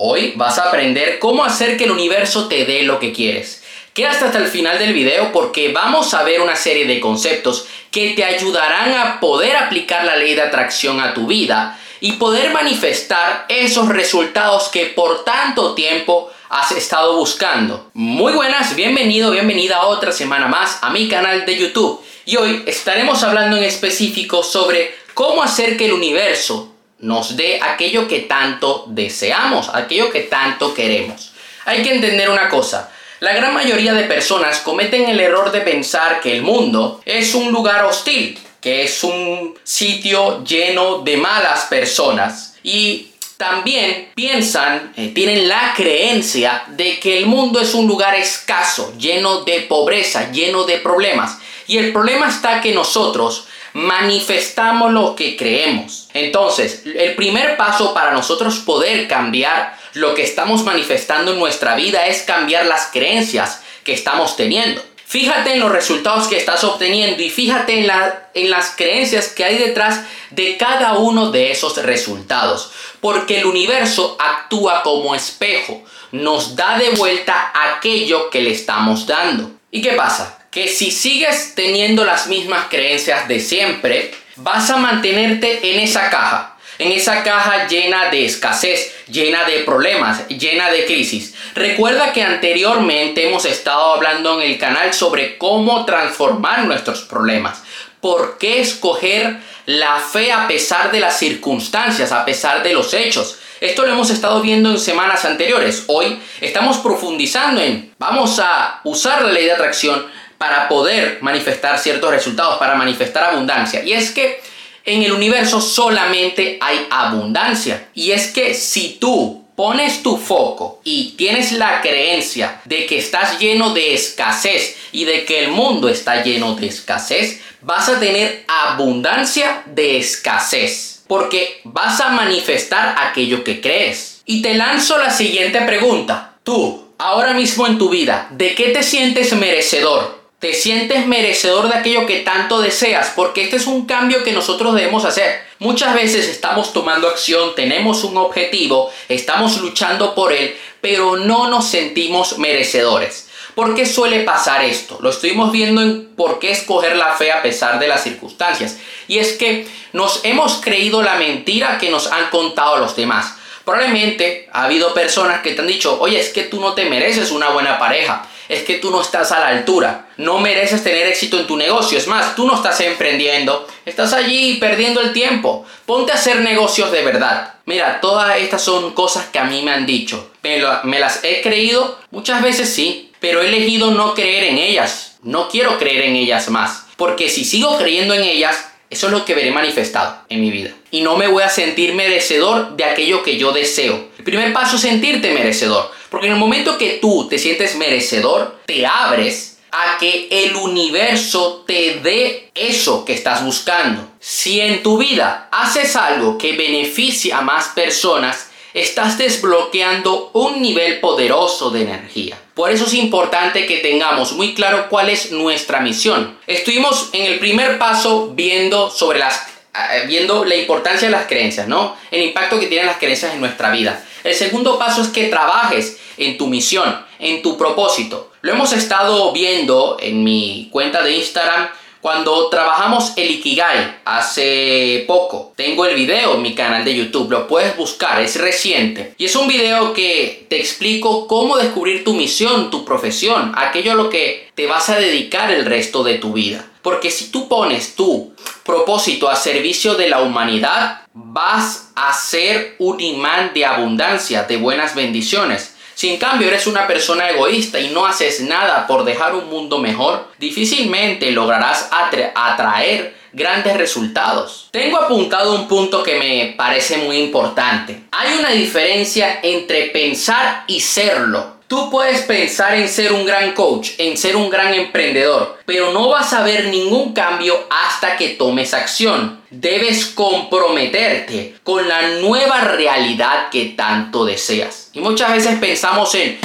Hoy vas a aprender cómo hacer que el universo te dé lo que quieres. Quédate hasta el final del video porque vamos a ver una serie de conceptos que te ayudarán a poder aplicar la ley de atracción a tu vida y poder manifestar esos resultados que por tanto tiempo has estado buscando. Muy buenas, bienvenido, bienvenida a otra semana más a mi canal de YouTube. Y hoy estaremos hablando en específico sobre cómo hacer que el universo nos dé aquello que tanto deseamos, aquello que tanto queremos. Hay que entender una cosa. La gran mayoría de personas cometen el error de pensar que el mundo es un lugar hostil, que es un sitio lleno de malas personas. Y también piensan, eh, tienen la creencia de que el mundo es un lugar escaso, lleno de pobreza, lleno de problemas. Y el problema está que nosotros manifestamos lo que creemos. Entonces, el primer paso para nosotros poder cambiar lo que estamos manifestando en nuestra vida es cambiar las creencias que estamos teniendo. Fíjate en los resultados que estás obteniendo y fíjate en, en las creencias que hay detrás de cada uno de esos resultados. Porque el universo actúa como espejo, nos da de vuelta aquello que le estamos dando. ¿Y qué pasa? Que si sigues teniendo las mismas creencias de siempre, vas a mantenerte en esa caja. En esa caja llena de escasez, llena de problemas, llena de crisis. Recuerda que anteriormente hemos estado hablando en el canal sobre cómo transformar nuestros problemas. ¿Por qué escoger la fe a pesar de las circunstancias, a pesar de los hechos? Esto lo hemos estado viendo en semanas anteriores. Hoy estamos profundizando en, vamos a usar la ley de atracción para poder manifestar ciertos resultados, para manifestar abundancia. Y es que en el universo solamente hay abundancia. Y es que si tú pones tu foco y tienes la creencia de que estás lleno de escasez y de que el mundo está lleno de escasez, vas a tener abundancia de escasez. Porque vas a manifestar aquello que crees. Y te lanzo la siguiente pregunta. Tú, ahora mismo en tu vida, ¿de qué te sientes merecedor? Te sientes merecedor de aquello que tanto deseas, porque este es un cambio que nosotros debemos hacer. Muchas veces estamos tomando acción, tenemos un objetivo, estamos luchando por él, pero no nos sentimos merecedores. ¿Por qué suele pasar esto? Lo estuvimos viendo en por qué escoger la fe a pesar de las circunstancias. Y es que nos hemos creído la mentira que nos han contado los demás. Probablemente ha habido personas que te han dicho, oye, es que tú no te mereces una buena pareja es que tú no estás a la altura. No mereces tener éxito en tu negocio. Es más, tú no estás emprendiendo. Estás allí perdiendo el tiempo. Ponte a hacer negocios de verdad. Mira, todas estas son cosas que a mí me han dicho. ¿Me, las he creído? Muchas veces sí. Pero he elegido no creer en ellas. No quiero creer en ellas más. Porque si sigo creyendo en ellas, eso es lo que veré manifestado en mi vida. Y no me voy a sentir merecedor de aquello que yo deseo. El primer paso es sentirte merecedor. Porque en el momento que tú te sientes merecedor, te abres a que el universo te dé eso que estás buscando. Si en tu vida haces algo que beneficia a más personas, estás desbloqueando un nivel poderoso de energía. Por eso es importante que tengamos muy claro cuál es nuestra misión. Estuvimos en el primer paso viendo sobre las eh, viendo la importancia de las creencias, ¿no? El impacto que tienen las creencias en nuestra vida. El segundo paso es que trabajes en tu misión, en tu propósito. Lo hemos estado viendo en mi cuenta de Instagram cuando trabajamos el Ikigai hace poco. Tengo el video en mi canal de YouTube, lo puedes buscar, es reciente. Y es un video que te explico cómo descubrir tu misión, tu profesión, aquello a lo que te vas a dedicar el resto de tu vida. Porque si tú pones tu propósito a servicio de la humanidad, vas a ser un imán de abundancia, de buenas bendiciones. Si en cambio eres una persona egoísta y no haces nada por dejar un mundo mejor, difícilmente lograrás atraer grandes resultados. Tengo apuntado un punto que me parece muy importante. Hay una diferencia entre pensar y serlo. Tú puedes pensar en ser un gran coach, en ser un gran emprendedor, pero no vas a ver ningún cambio hasta que tomes acción. Debes comprometerte con la nueva realidad que tanto deseas. Y muchas veces pensamos en,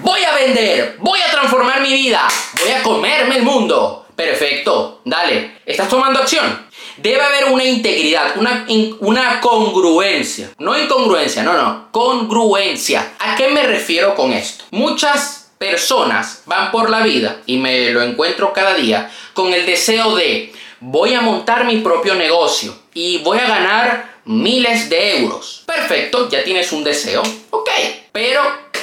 voy a vender, voy a transformar mi vida, voy a comerme el mundo. Perfecto, dale, ¿estás tomando acción? Debe haber una integridad, una, una congruencia. No incongruencia, no, no, congruencia. ¿A qué me refiero con esto? Muchas personas van por la vida, y me lo encuentro cada día, con el deseo de voy a montar mi propio negocio y voy a ganar miles de euros. Perfecto, ya tienes un deseo. Ok, pero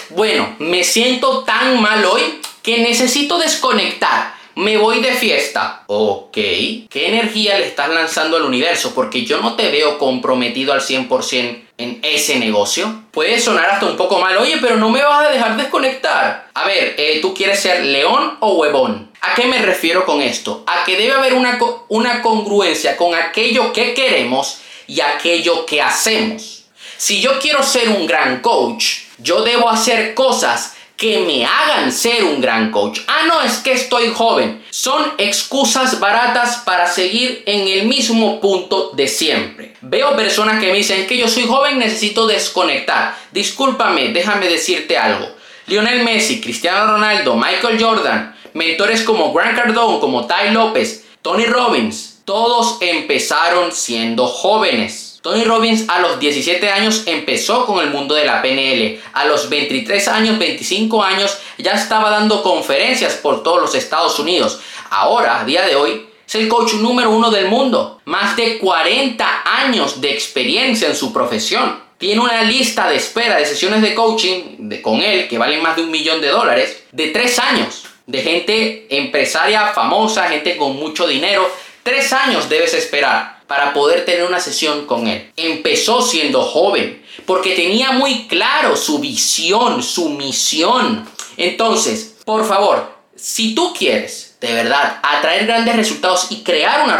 bueno, me siento tan mal hoy que necesito desconectar. Me voy de fiesta. Ok, ¿qué energía le estás lanzando al universo? Porque yo no te veo comprometido al 100% en ese negocio. Puede sonar hasta un poco mal, oye, pero no me vas a dejar desconectar. A ver, eh, ¿tú quieres ser león o huevón? ¿A qué me refiero con esto? A que debe haber una, una congruencia con aquello que queremos y aquello que hacemos. Si yo quiero ser un gran coach, yo debo hacer cosas que me hagan ser un gran coach. Ah, no, es que estoy joven. Son excusas baratas para seguir en el mismo punto de siempre. Veo personas que me dicen que yo soy joven, necesito desconectar. Discúlpame, déjame decirte algo. Lionel Messi, Cristiano Ronaldo, Michael Jordan, mentores como Grant Cardone, como Ty López, Tony Robbins, todos empezaron siendo jóvenes. Tony Robbins a los 17 años empezó con el mundo de la PNL. A los 23 años, 25 años, ya estaba dando conferencias por todos los Estados Unidos. Ahora, a día de hoy, es el coach número uno del mundo. Más de 40 años de experiencia en su profesión. Tiene una lista de espera de sesiones de coaching con él que valen más de un millón de dólares de tres años. De gente empresaria famosa, gente con mucho dinero. Tres años debes esperar para poder tener una sesión con él. Empezó siendo joven porque tenía muy claro su visión, su misión. Entonces, por favor, si tú quieres de verdad atraer grandes resultados y crear una,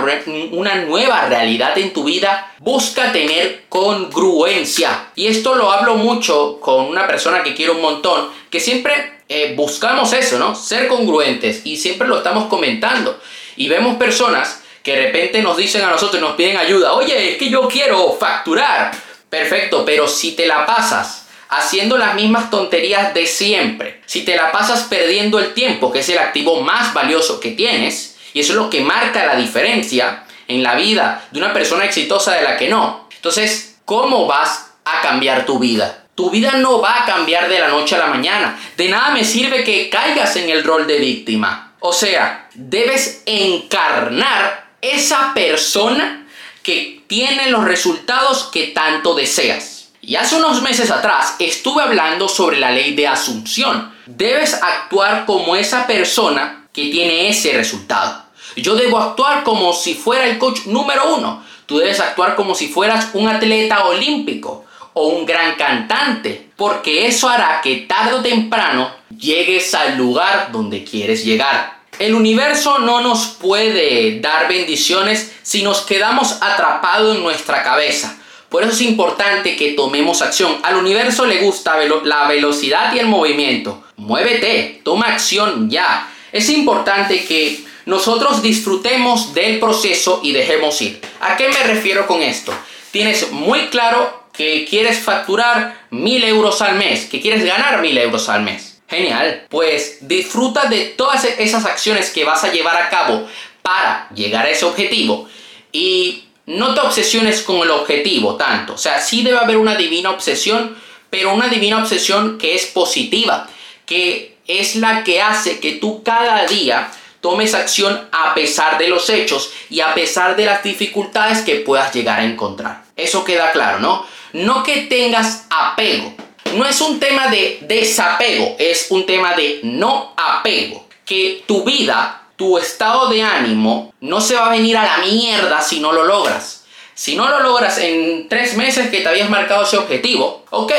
una nueva realidad en tu vida, busca tener congruencia. Y esto lo hablo mucho con una persona que quiero un montón, que siempre eh, buscamos eso, ¿no? Ser congruentes y siempre lo estamos comentando. Y vemos personas que de repente nos dicen a nosotros, nos piden ayuda, oye, es que yo quiero facturar. Perfecto, pero si te la pasas haciendo las mismas tonterías de siempre, si te la pasas perdiendo el tiempo, que es el activo más valioso que tienes, y eso es lo que marca la diferencia en la vida de una persona exitosa de la que no, entonces, ¿cómo vas a cambiar tu vida? Tu vida no va a cambiar de la noche a la mañana. De nada me sirve que caigas en el rol de víctima. O sea, debes encarnar esa persona que tiene los resultados que tanto deseas. Y hace unos meses atrás estuve hablando sobre la ley de asunción. Debes actuar como esa persona que tiene ese resultado. Yo debo actuar como si fuera el coach número uno. Tú debes actuar como si fueras un atleta olímpico o un gran cantante, porque eso hará que tarde o temprano llegues al lugar donde quieres llegar. El universo no nos puede dar bendiciones si nos quedamos atrapados en nuestra cabeza. Por eso es importante que tomemos acción. Al universo le gusta la velocidad y el movimiento. Muévete, toma acción ya. Es importante que nosotros disfrutemos del proceso y dejemos ir. ¿A qué me refiero con esto? Tienes muy claro que quieres facturar mil euros al mes, que quieres ganar mil euros al mes. Genial. Pues disfruta de todas esas acciones que vas a llevar a cabo para llegar a ese objetivo y no te obsesiones con el objetivo tanto. O sea, sí debe haber una divina obsesión, pero una divina obsesión que es positiva, que es la que hace que tú cada día tomes acción a pesar de los hechos y a pesar de las dificultades que puedas llegar a encontrar. Eso queda claro, ¿no? No que tengas apego, no es un tema de desapego, es un tema de no apego. Que tu vida, tu estado de ánimo, no se va a venir a la mierda si no lo logras. Si no lo logras en tres meses que te habías marcado ese objetivo, ok,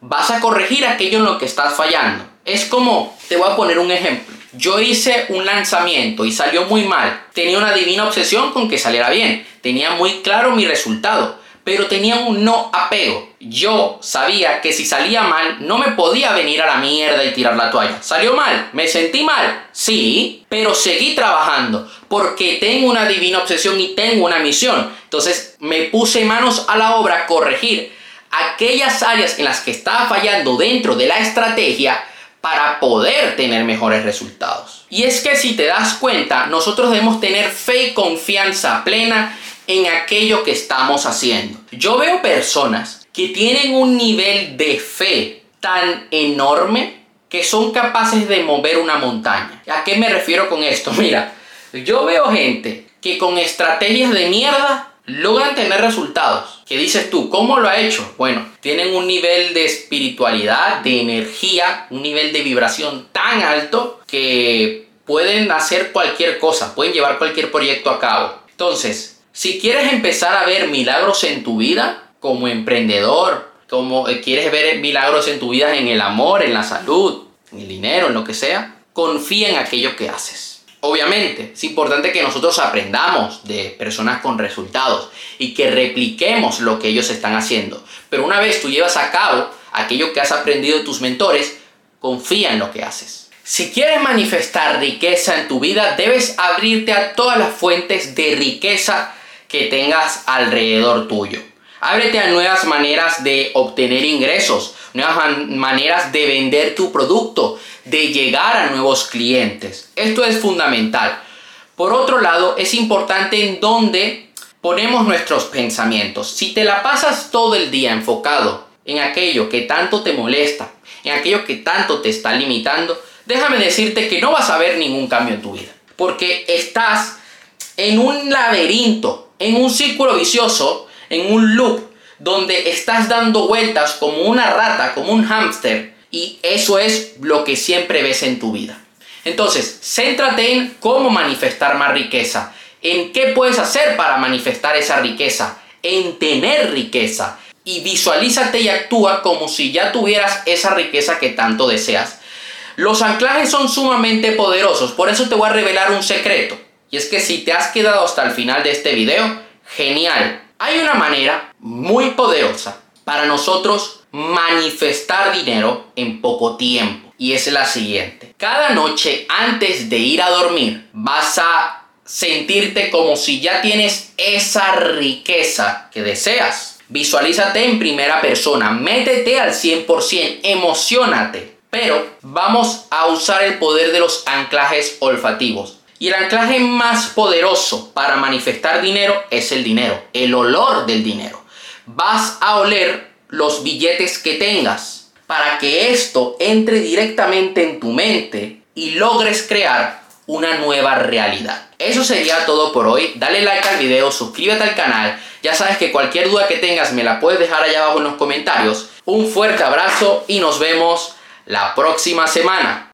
vas a corregir aquello en lo que estás fallando. Es como, te voy a poner un ejemplo. Yo hice un lanzamiento y salió muy mal. Tenía una divina obsesión con que saliera bien. Tenía muy claro mi resultado pero tenía un no apego. Yo sabía que si salía mal no me podía venir a la mierda y tirar la toalla. ¿Salió mal? ¿Me sentí mal? Sí, pero seguí trabajando porque tengo una divina obsesión y tengo una misión. Entonces me puse manos a la obra a corregir aquellas áreas en las que estaba fallando dentro de la estrategia para poder tener mejores resultados. Y es que si te das cuenta, nosotros debemos tener fe y confianza plena en aquello que estamos haciendo. Yo veo personas que tienen un nivel de fe tan enorme que son capaces de mover una montaña. ¿A qué me refiero con esto? Mira, yo veo gente que con estrategias de mierda logran tener resultados. ¿Qué dices tú? ¿Cómo lo ha hecho? Bueno, tienen un nivel de espiritualidad, de energía, un nivel de vibración tan alto que pueden hacer cualquier cosa, pueden llevar cualquier proyecto a cabo. Entonces, si quieres empezar a ver milagros en tu vida, como emprendedor, como eh, quieres ver milagros en tu vida en el amor, en la salud, en el dinero, en lo que sea, confía en aquello que haces. Obviamente, es importante que nosotros aprendamos de personas con resultados y que repliquemos lo que ellos están haciendo. Pero una vez tú llevas a cabo aquello que has aprendido de tus mentores, confía en lo que haces. Si quieres manifestar riqueza en tu vida, debes abrirte a todas las fuentes de riqueza que tengas alrededor tuyo. Ábrete a nuevas maneras de obtener ingresos, nuevas maneras de vender tu producto, de llegar a nuevos clientes. Esto es fundamental. Por otro lado, es importante en dónde ponemos nuestros pensamientos. Si te la pasas todo el día enfocado en aquello que tanto te molesta, en aquello que tanto te está limitando, déjame decirte que no vas a ver ningún cambio en tu vida. Porque estás en un laberinto, en un círculo vicioso en un loop donde estás dando vueltas como una rata, como un hámster, y eso es lo que siempre ves en tu vida. Entonces, céntrate en cómo manifestar más riqueza, en qué puedes hacer para manifestar esa riqueza, en tener riqueza, y visualízate y actúa como si ya tuvieras esa riqueza que tanto deseas. Los anclajes son sumamente poderosos, por eso te voy a revelar un secreto. Y es que si te has quedado hasta el final de este video, genial, hay una manera muy poderosa para nosotros manifestar dinero en poco tiempo. Y es la siguiente. Cada noche antes de ir a dormir vas a sentirte como si ya tienes esa riqueza que deseas. Visualízate en primera persona, métete al 100%, emocionate. Pero vamos a usar el poder de los anclajes olfativos. Y el anclaje más poderoso para manifestar dinero es el dinero, el olor del dinero. Vas a oler los billetes que tengas para que esto entre directamente en tu mente y logres crear una nueva realidad. Eso sería todo por hoy. Dale like al video, suscríbete al canal. Ya sabes que cualquier duda que tengas me la puedes dejar allá abajo en los comentarios. Un fuerte abrazo y nos vemos la próxima semana.